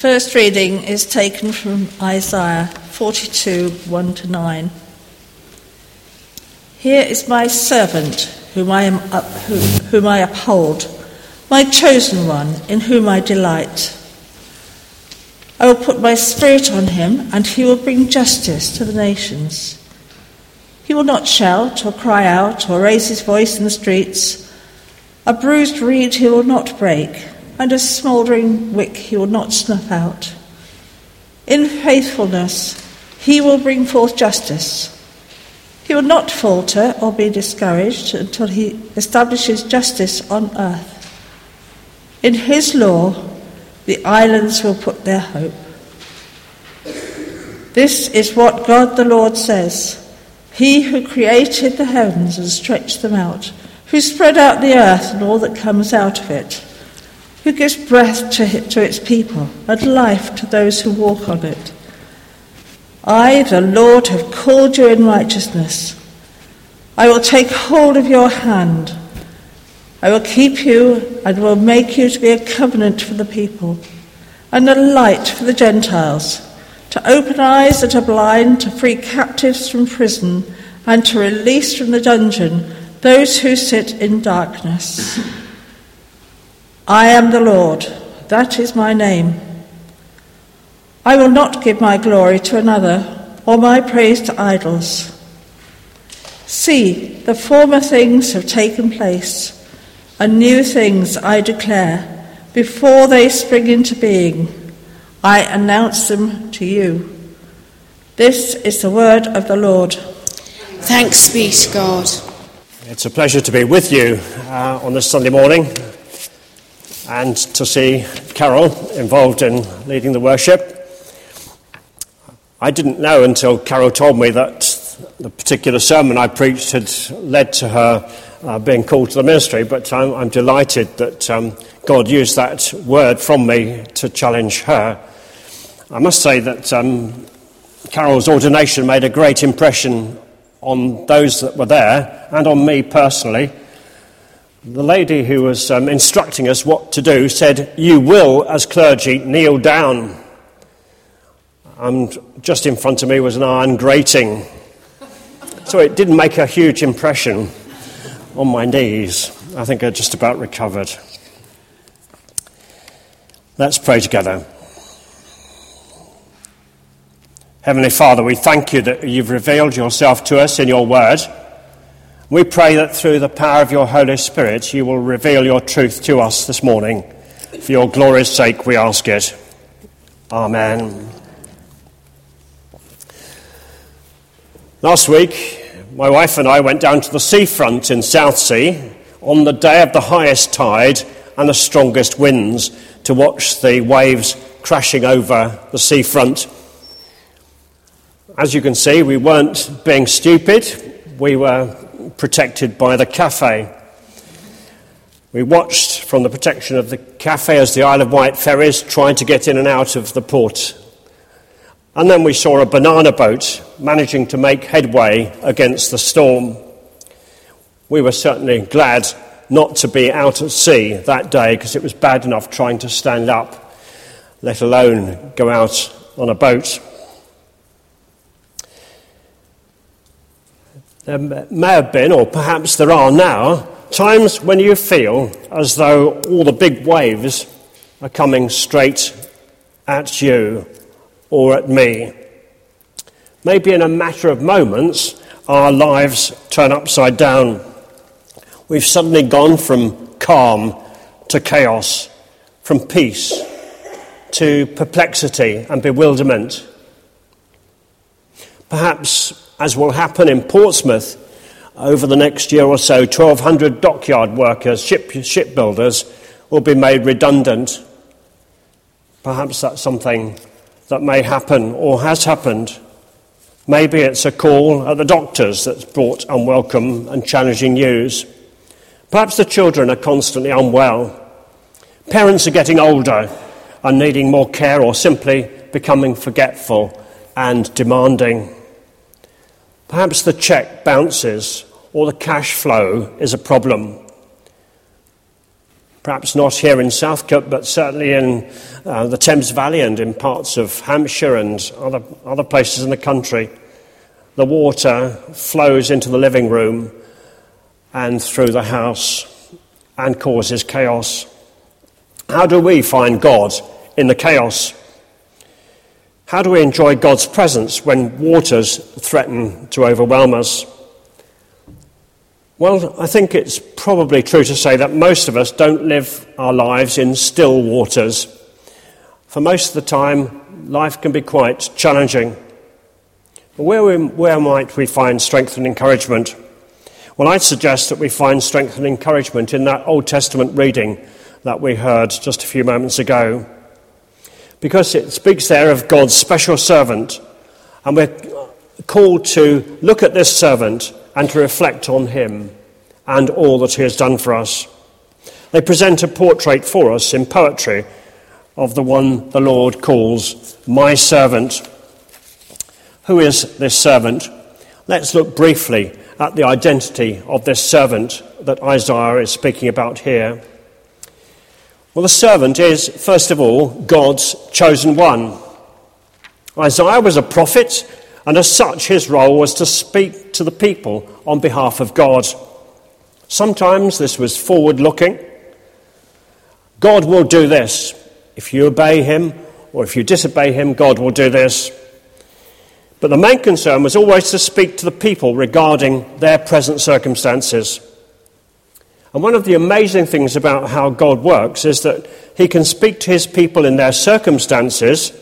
first reading is taken from Isaiah 42 1 to 9. Here is my servant, whom I, am up, whom, whom I uphold, my chosen one, in whom I delight. I will put my spirit on him, and he will bring justice to the nations. He will not shout or cry out or raise his voice in the streets. A bruised reed he will not break, and a smouldering wick he will not snuff out. In faithfulness he will bring forth justice. He will not falter or be discouraged until he establishes justice on earth. In his law, the islands will put their hope. This is what God the Lord says He who created the heavens and stretched them out, who spread out the earth and all that comes out of it, who gives breath to, to its people and life to those who walk on it. I, the Lord, have called you in righteousness. I will take hold of your hand. I will keep you and will make you to be a covenant for the people and a light for the Gentiles, to open eyes that are blind, to free captives from prison, and to release from the dungeon those who sit in darkness. I am the Lord, that is my name. I will not give my glory to another or my praise to idols. See, the former things have taken place, and new things I declare. Before they spring into being, I announce them to you. This is the word of the Lord. Thanks be to God. It's a pleasure to be with you uh, on this Sunday morning and to see Carol involved in leading the worship. I didn't know until Carol told me that the particular sermon I preached had led to her uh, being called to the ministry, but I'm, I'm delighted that um, God used that word from me to challenge her. I must say that um, Carol's ordination made a great impression on those that were there and on me personally. The lady who was um, instructing us what to do said, You will, as clergy, kneel down and just in front of me was an iron grating. So it didn't make a huge impression on my knees. I think I just about recovered. Let's pray together. Heavenly Father, we thank you that you've revealed yourself to us in your word. We pray that through the power of your Holy Spirit, you will reveal your truth to us this morning. For your glory's sake, we ask it. Amen. Last week, my wife and I went down to the seafront in Southsea on the day of the highest tide and the strongest winds to watch the waves crashing over the seafront. As you can see, we weren't being stupid, we were protected by the cafe. We watched from the protection of the cafe as the Isle of Wight ferries tried to get in and out of the port and then we saw a banana boat managing to make headway against the storm. We were certainly glad not to be out at sea that day because it was bad enough trying to stand up, let alone go out on a boat. There may have been, or perhaps there are now, times when you feel as though all the big waves are coming straight at you or at me. Maybe in a matter of moments, our lives turn upside down. We've suddenly gone from calm to chaos, from peace to perplexity and bewilderment. Perhaps, as will happen in Portsmouth over the next year or so, 1,200 dockyard workers, ship, shipbuilders, will be made redundant. Perhaps that's something that may happen or has happened. Maybe it's a call at the doctors that's brought unwelcome and challenging news. Perhaps the children are constantly unwell. Parents are getting older and needing more care or simply becoming forgetful and demanding. Perhaps the cheque bounces or the cash flow is a problem. Perhaps not here in Southcote, but certainly in uh, the Thames Valley and in parts of Hampshire and other, other places in the country. The water flows into the living room and through the house and causes chaos. How do we find God in the chaos? How do we enjoy God's presence when waters threaten to overwhelm us? Well, I think it's probably true to say that most of us don't live our lives in still waters. For most of the time, life can be quite challenging. But where, where might we find strength and encouragement? Well, I'd suggest that we find strength and encouragement in that Old Testament reading that we heard just a few moments ago. Because it speaks there of God's special servant, and we're called to look at this servant and to reflect on him and all that he has done for us. They present a portrait for us in poetry of the one the Lord calls my servant. Who is this servant? Let's look briefly at the identity of this servant that Isaiah is speaking about here. Well, the servant is, first of all, God's chosen one. Isaiah was a prophet and as such, his role was to speak to the people on behalf of God. Sometimes this was forward looking. God will do this. If you obey him or if you disobey him, God will do this. But the main concern was always to speak to the people regarding their present circumstances. And one of the amazing things about how God works is that he can speak to his people in their circumstances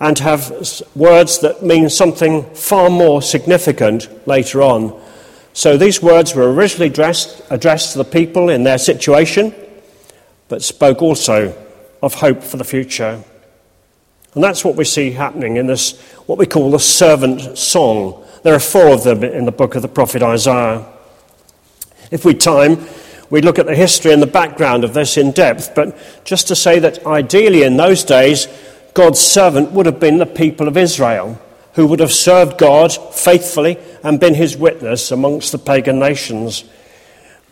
and have words that mean something far more significant later on. So these words were originally addressed, addressed to the people in their situation, but spoke also of hope for the future. And that's what we see happening in this, what we call the servant song. There are four of them in the book of the prophet Isaiah. If we time, we look at the history and the background of this in depth, but just to say that ideally in those days, God's servant would have been the people of Israel, who would have served God faithfully and been his witness amongst the pagan nations.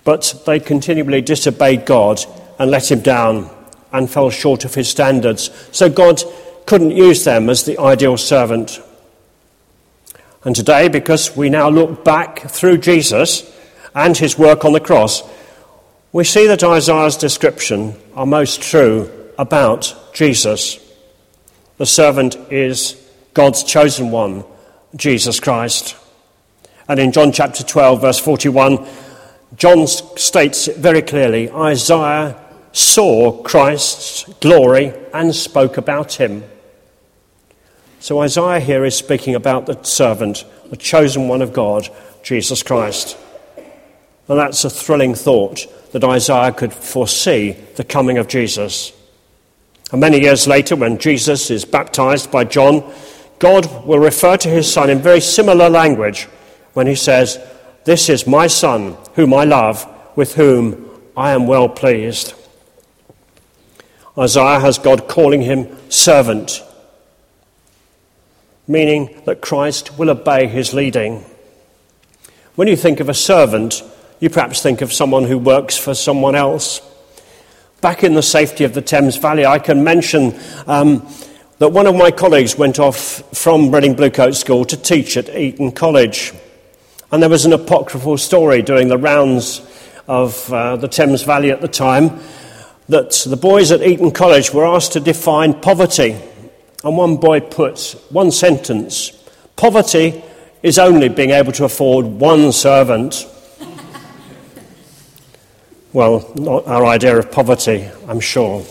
But they continually disobeyed God and let him down and fell short of his standards. So God couldn't use them as the ideal servant. And today, because we now look back through Jesus and his work on the cross, we see that Isaiah's description are most true about Jesus. The servant is God's chosen one, Jesus Christ. And in John chapter 12, verse 41, John states very clearly Isaiah saw Christ's glory and spoke about him. So Isaiah here is speaking about the servant, the chosen one of God, Jesus Christ. And that's a thrilling thought that Isaiah could foresee the coming of Jesus. And many years later, when Jesus is baptized by John, God will refer to his son in very similar language when he says, This is my son, whom I love, with whom I am well pleased. Isaiah has God calling him servant, meaning that Christ will obey his leading. When you think of a servant, you perhaps think of someone who works for someone else. Back in the safety of the Thames Valley, I can mention um, that one of my colleagues went off from Reading Bluecoat School to teach at Eton College. And there was an apocryphal story during the rounds of uh, the Thames Valley at the time that the boys at Eton College were asked to define poverty. And one boy put one sentence Poverty is only being able to afford one servant. Well, our idea of poverty, I'm sure.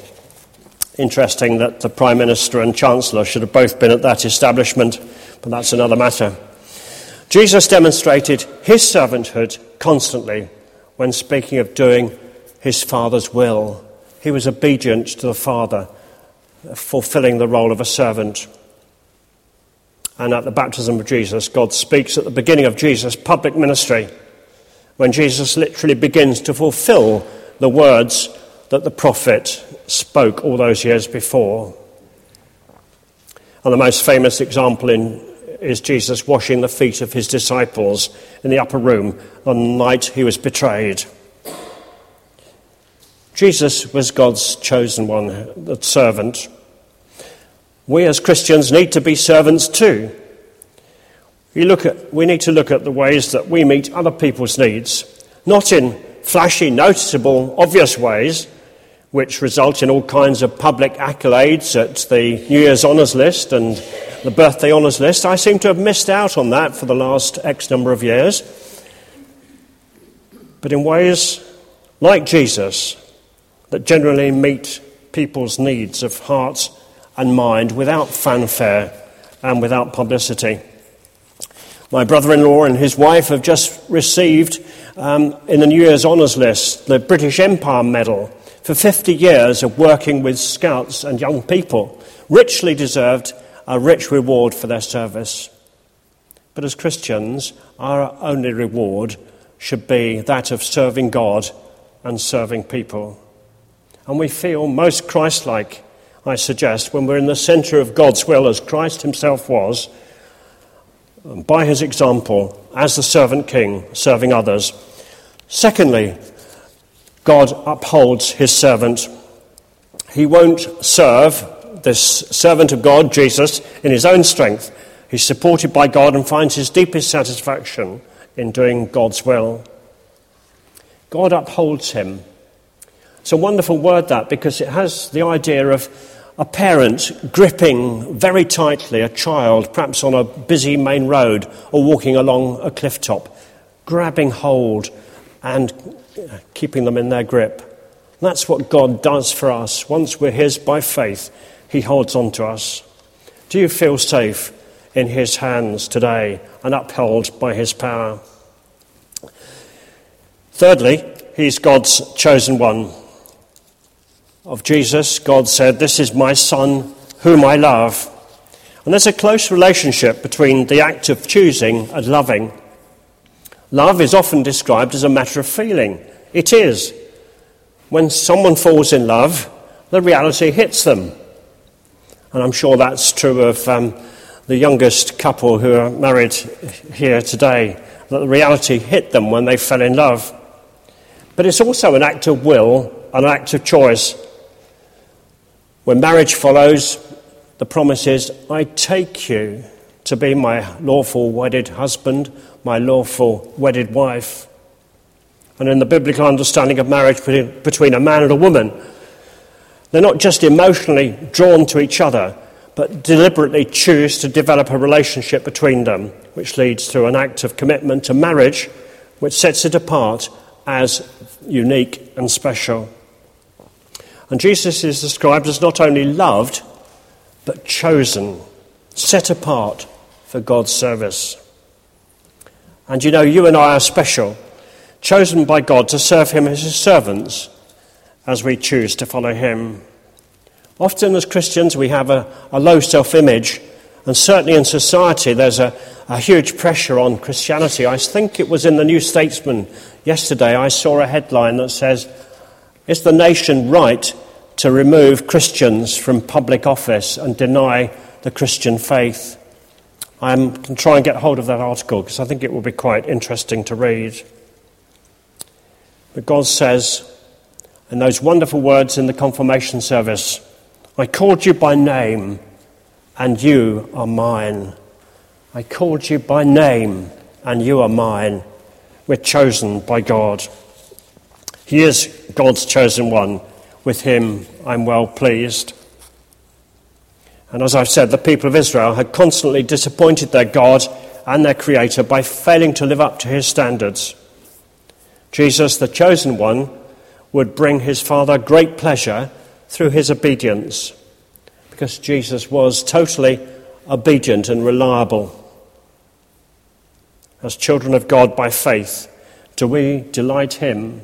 Interesting that the Prime Minister and Chancellor should have both been at that establishment, but that's another matter. Jesus demonstrated his servanthood constantly when speaking of doing his Father's will. He was obedient to the Father, fulfilling the role of a servant. And at the baptism of Jesus, God speaks at the beginning of Jesus' public ministry when Jesus literally begins to fulfill the words that the prophet spoke all those years before. And the most famous example in, is Jesus washing the feet of his disciples in the upper room on the night he was betrayed. Jesus was God's chosen one, the servant. We as Christians need to be servants too. We, look at, we need to look at the ways that we meet other people's needs, not in flashy, noticeable, obvious ways, which result in all kinds of public accolades at the New Year's honours list and the birthday honours list. I seem to have missed out on that for the last X number of years. But in ways like Jesus, that generally meet people's needs of heart and mind without fanfare and without publicity. My brother in law and his wife have just received um, in the New Year's Honours List the British Empire Medal for 50 years of working with scouts and young people. Richly deserved a rich reward for their service. But as Christians, our only reward should be that of serving God and serving people. And we feel most Christ like, I suggest, when we're in the centre of God's will as Christ himself was by his example as the servant king, serving others. Secondly, God upholds his servant. He won't serve this servant of God, Jesus, in his own strength. He's supported by God and finds his deepest satisfaction in doing God's will. God upholds him. It's a wonderful word, that, because it has the idea of a parent gripping very tightly a child, perhaps on a busy main road or walking along a cliff top, grabbing hold and uh, keeping them in their grip. That's what God does for us. Once we're His by faith, He holds on to us. Do you feel safe in His hands today and upheld by His power? Thirdly, He's God's chosen one of Jesus, God said, This is my Son whom I love. And there's a close relationship between the act of choosing and loving. Love is often described as a matter of feeling. It is. When someone falls in love, the reality hits them. And I'm sure that's true of um, the youngest couple who are married here today, that the reality hit them when they fell in love. But it's also an act of will, an act of choice. When marriage follows, the promise is, I take you to be my lawful wedded husband, my lawful wedded wife. And in the biblical understanding of marriage between a man and a woman, they're not just emotionally drawn to each other, but deliberately choose to develop a relationship between them, which leads to an act of commitment to marriage, which sets it apart as unique and special. And Jesus is described as not only loved, but chosen, set apart for God's service. And you know, you and I are special, chosen by God to serve Him as His servants as we choose to follow Him. Often, as Christians, we have a, a low self image, and certainly in society, there's a, a huge pressure on Christianity. I think it was in the New Statesman yesterday, I saw a headline that says, Is the nation right to remove Christians from public office and deny the Christian faith. Going to try and get hold of that article because I think it will be quite interesting to read. But God says, in those wonderful words in the confirmation service, I called you by name, and you are mine. I called you by name, and you are mine. We're chosen by God. He is God's chosen one. With him I'm well pleased. And as I've said, the people of Israel had constantly disappointed their God and their Creator by failing to live up to his standards. Jesus, the chosen one, would bring his Father great pleasure through his obedience, because Jesus was totally obedient and reliable. As children of God by faith, do we delight him?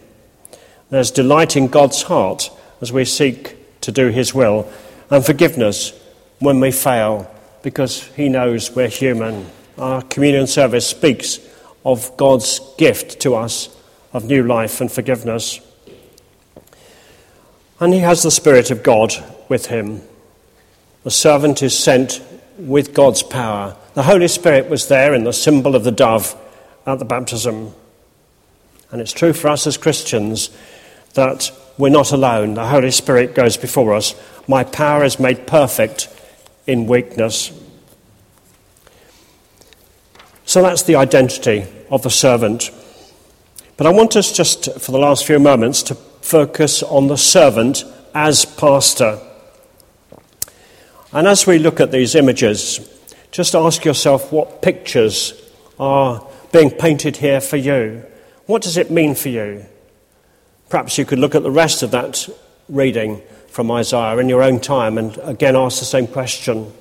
There's delight in God's heart as we seek to do His will, and forgiveness when we fail, because He knows we're human. Our communion service speaks of God's gift to us of new life and forgiveness. And He has the Spirit of God with Him. The servant is sent with God's power. The Holy Spirit was there in the symbol of the dove at the baptism. And it's true for us as Christians that we're not alone. The Holy Spirit goes before us. My power is made perfect in weakness. So that's the identity of the servant. But I want us just for the last few moments to focus on the servant as pastor. And as we look at these images, just ask yourself what pictures are being painted here for you. What does it mean for you? Perhaps you could look at the rest of that reading from Isaiah in your own time and again ask the same question.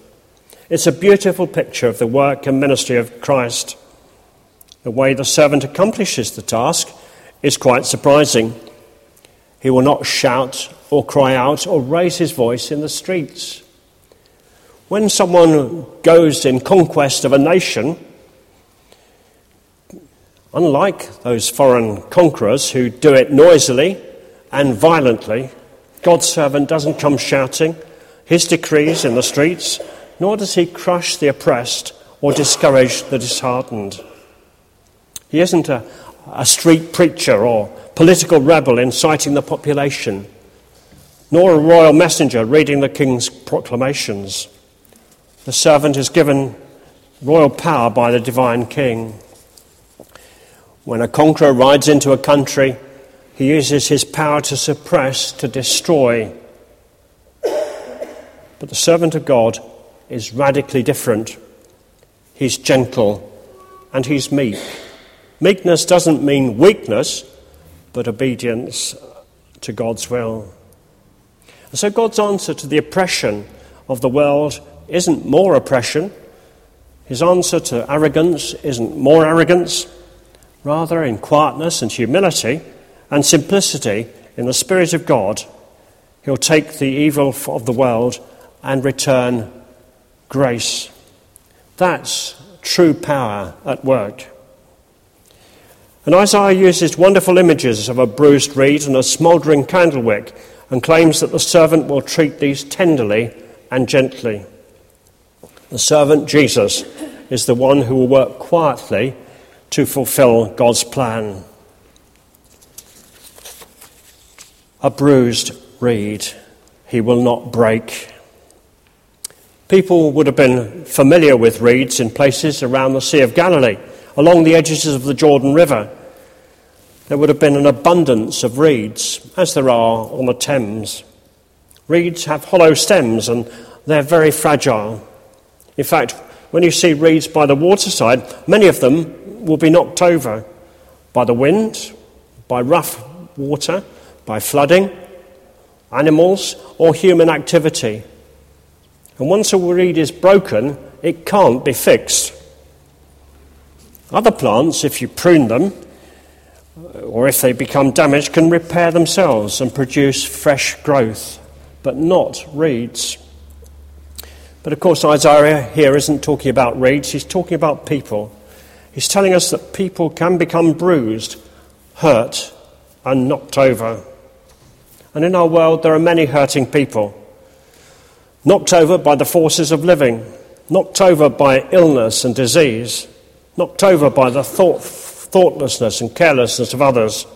It's a beautiful picture of the work and ministry of Christ. The way the servant accomplishes the task is quite surprising. He will not shout or cry out or raise his voice in the streets. When someone goes in conquest of a nation, unlike those foreign conquerors who do it noisily and violently, God's servant doesn't come shouting his decrees in the streets, nor does he crush the oppressed or discourage the disheartened. He isn't a, a street preacher or political rebel inciting the population, nor a royal messenger reading the king's proclamations. The servant is given royal power by the divine king. When a conqueror rides into a country, he uses his power to suppress, to destroy. But the servant of God is radically different. He's gentle and he's meek. Meekness doesn't mean weakness, but obedience to God's will. And so God's answer to the oppression of the world isn't more oppression. His answer to arrogance isn't more arrogance. Rather, in quietness and humility and simplicity in the Spirit of God, He'll take the evil of the world and return grace. That's true power at work. And Isaiah uses wonderful images of a bruised reed and a smouldering candlewick and claims that the servant will treat these tenderly and gently. The servant, Jesus, is the one who will work quietly to fulfill God's plan. A bruised reed he will not break. People would have been familiar with reeds in places around the Sea of Galilee along the edges of the Jordan River. There would have been an abundance of reeds, as there are on the Thames. Reeds have hollow stems and they're very fragile. In fact, when you see reeds by the waterside, many of them will be knocked over by the wind, by rough water, by flooding, animals, or human activity. And once a reed is broken, it can't be fixed. Other plants, if you prune them, or if they become damaged, can repair themselves and produce fresh growth, but not reeds. But of course, Isaiah here isn't talking about reeds, he's talking about people. He's telling us that people can become bruised, hurt, and knocked over. And in our world, there are many hurting people, knocked over by the forces of living, knocked over by illness and disease knocked over by the thought, thoughtlessness and carelessness of others.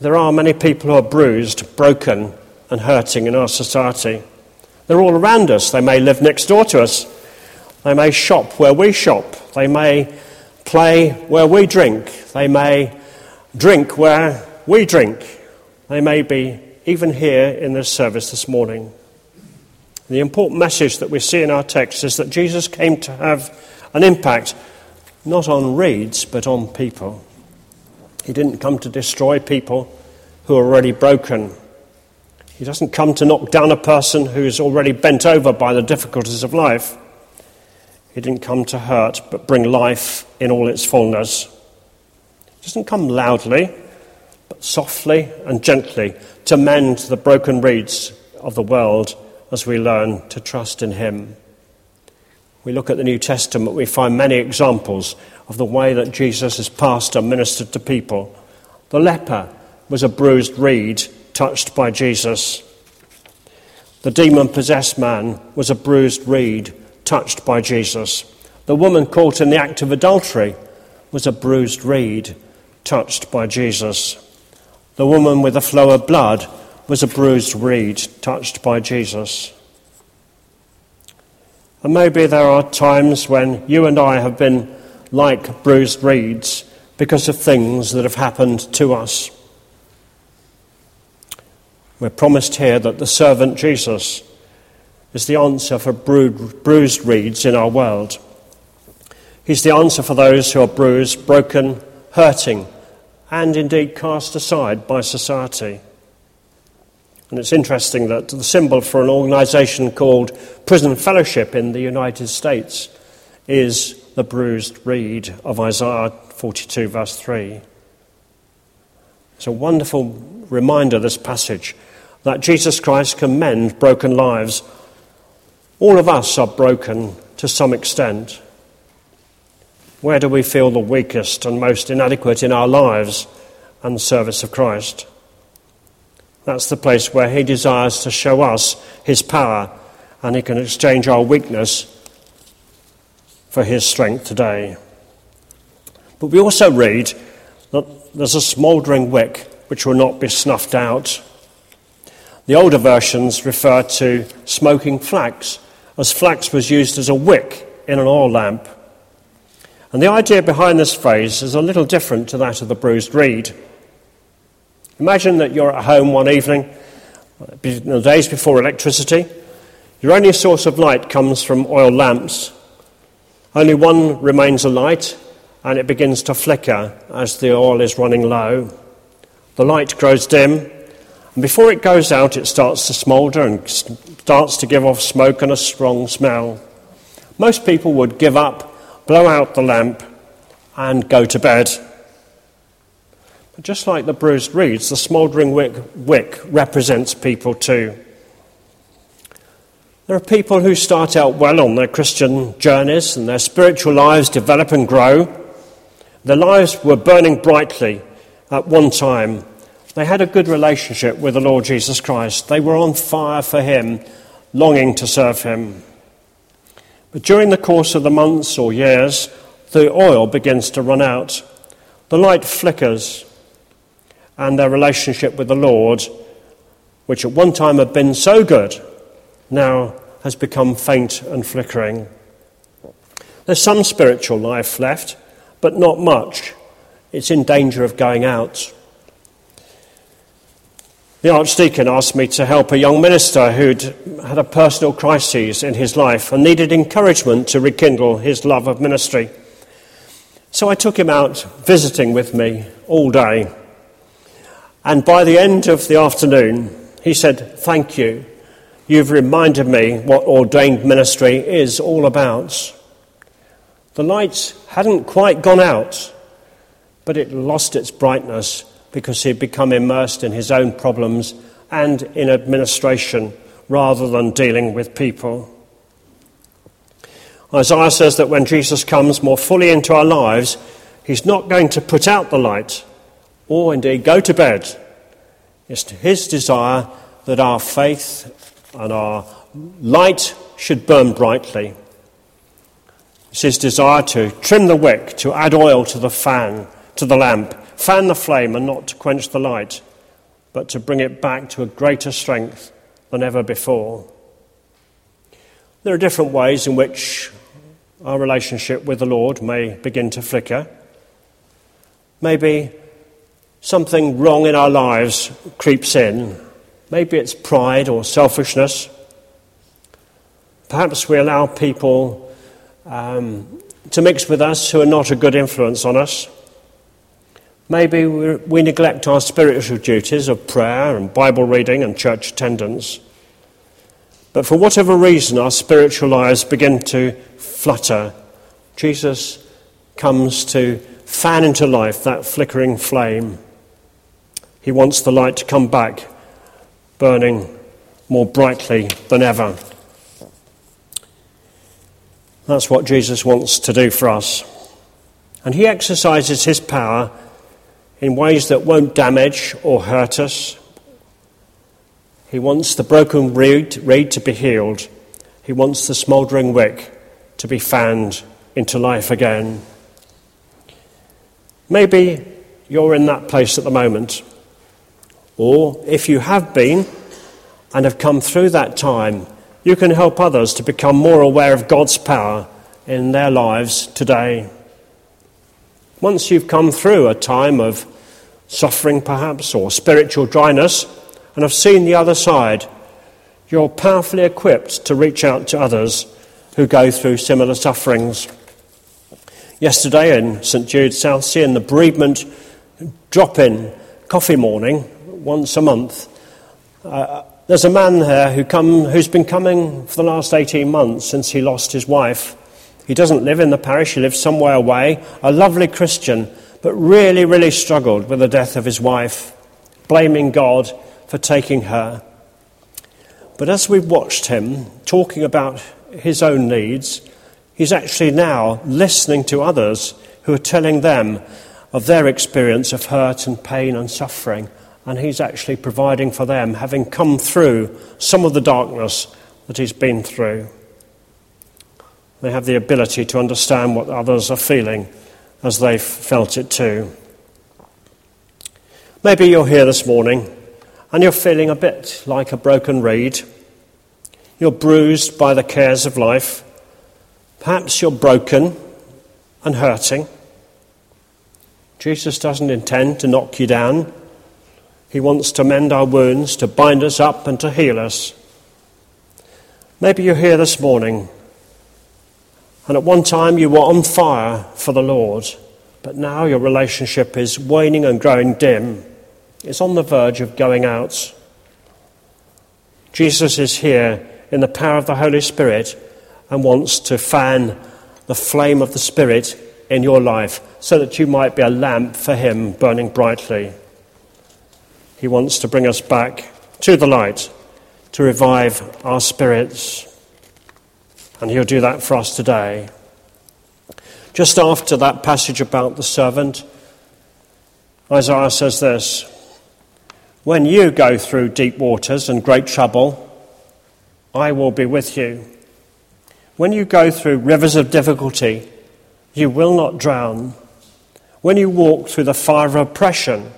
There are many people who are bruised, broken, and hurting in our society. They're all around us. They may live next door to us. They may shop where we shop. They may play where we drink. They may drink where we drink. They may be even here in this service this morning. The important message that we see in our text is that Jesus came to have an impact not on reeds, but on people. He didn't come to destroy people who are already broken. He doesn't come to knock down a person who's already bent over by the difficulties of life. He didn't come to hurt, but bring life in all its fullness. He doesn't come loudly, but softly and gently to mend the broken reeds of the world as we learn to trust in Him we look at the New Testament, we find many examples of the way that Jesus as pastor ministered to people. The leper was a bruised reed touched by Jesus. The demon possessed man was a bruised reed touched by Jesus. The woman caught in the act of adultery was a bruised reed touched by Jesus. The woman with the flow of blood was a bruised reed touched by Jesus. And maybe there are times when you and I have been like bruised reeds because of things that have happened to us. We're promised here that the servant Jesus is the answer for bruised reeds in our world. He's the answer for those who are bruised, broken, hurting, and indeed cast aside by society. And it's interesting that the symbol for an organization called Prison Fellowship in the United States is the bruised reed of Isaiah 42, verse 3. It's a wonderful reminder, this passage, that Jesus Christ can mend broken lives. All of us are broken to some extent. Where do we feel the weakest and most inadequate in our lives and service of Christ? That's the place where He desires to show us His power and He can exchange our weakness for His strength today. But we also read that there's a smouldering wick which will not be snuffed out. The older versions refer to smoking flax, as flax was used as a wick in an oil lamp. And the idea behind this phrase is a little different to that of the bruised reed. Imagine that you're at home one evening, the days before electricity. Your only source of light comes from oil lamps. Only one remains alight, and it begins to flicker as the oil is running low. The light grows dim, and before it goes out, it starts to smoulder and starts to give off smoke and a strong smell. Most people would give up blow out the lamp, and go to bed. But just like the bruised reeds, the smouldering wick, wick represents people too. There are people who start out well on their Christian journeys and their spiritual lives develop and grow. Their lives were burning brightly at one time. They had a good relationship with the Lord Jesus Christ. They were on fire for Him, longing to serve Him. But during the course of the months or years, the oil begins to run out. The light flickers, and their relationship with the Lord, which at one time had been so good, now has become faint and flickering. There's some spiritual life left, but not much. It's in danger of going out. The Archdeacon asked me to help a young minister who'd had a personal crisis in his life and needed encouragement to rekindle his love of ministry. So I took him out visiting with me all day. And by the end of the afternoon, he said, Thank you. You've reminded me what ordained ministry is all about. The light hadn't quite gone out, but it lost its brightness because he'd become immersed in his own problems and in administration rather than dealing with people. Isaiah says that when Jesus comes more fully into our lives, he's not going to put out the light or indeed go to bed. It's his desire that our faith and our light should burn brightly. It's his desire to trim the wick, to add oil to the fan, to the lamp, fan the flame and not to quench the light, but to bring it back to a greater strength than ever before. There are different ways in which our relationship with the Lord may begin to flicker. Maybe something wrong in our lives creeps in. Maybe it's pride or selfishness. Perhaps we allow people um, to mix with us who are not a good influence on us. Maybe we neglect our spiritual duties of prayer and Bible reading and church attendance. But for whatever reason, our spiritual lives begin to flutter. Jesus comes to fan into life that flickering flame. He wants the light to come back, burning more brightly than ever. That's what Jesus wants to do for us. And he exercises his power in ways that won't damage or hurt us. He wants the broken reed, reed to be healed. He wants the smouldering wick to be fanned into life again. Maybe you're in that place at the moment. Or if you have been and have come through that time, you can help others to become more aware of God's power in their lives today. Once you've come through a time of suffering, perhaps, or spiritual dryness, and have seen the other side, you're powerfully equipped to reach out to others who go through similar sufferings. Yesterday in St Jude's Southsea, in the bereavement drop in coffee morning, once a month, uh, there's a man there who come, who's been coming for the last 18 months since he lost his wife. He doesn't live in the parish, he lives somewhere away, a lovely Christian, but really, really struggled with the death of his wife, blaming God for taking her. But as we've watched him talking about his own needs, he's actually now listening to others who are telling them of their experience of hurt and pain and suffering and he's actually providing for them, having come through some of the darkness that he's been through. They have the ability to understand what others are feeling as they've felt it too. Maybe you're here this morning and you're feeling a bit like a broken reed. You're bruised by the cares of life. Perhaps you're broken and hurting. Jesus doesn't intend to knock you down. He wants to mend our wounds, to bind us up, and to heal us. Maybe you're here this morning, and at one time you were on fire for the Lord, but now your relationship is waning and growing dim. It's on the verge of going out. Jesus is here in the power of the Holy Spirit and wants to fan the flame of the Spirit in your life so that you might be a lamp for Him burning brightly. He wants to bring us back to the light, to revive our spirits. And He'll do that for us today. Just after that passage about the servant, Isaiah says this When you go through deep waters and great trouble, I will be with you. When you go through rivers of difficulty, you will not drown. When you walk through the fire of oppression,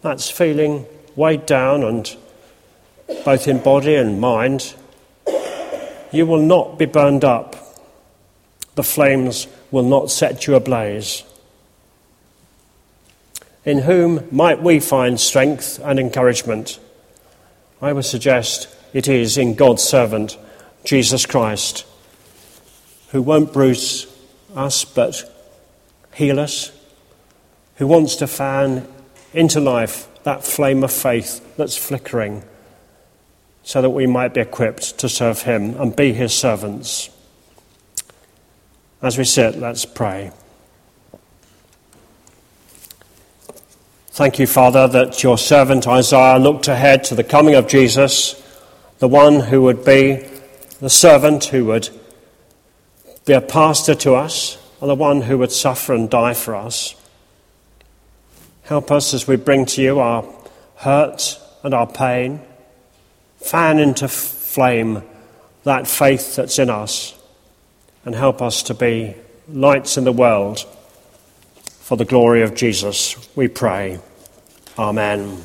that's feeling weighed down and both in body and mind. You will not be burned up. The flames will not set you ablaze. In whom might we find strength and encouragement? I would suggest it is in God's servant, Jesus Christ, who won't bruise us but heal us, who wants to fan into life that flame of faith that's flickering so that we might be equipped to serve Him and be His servants. As we sit, let's pray. Thank you, Father, that your servant Isaiah looked ahead to the coming of Jesus, the one who would be the servant who would be a pastor to us, and the one who would suffer and die for us. Help us as we bring to you our hurt and our pain. Fan into flame that faith that's in us and help us to be lights in the world for the glory of Jesus, we pray. Amen.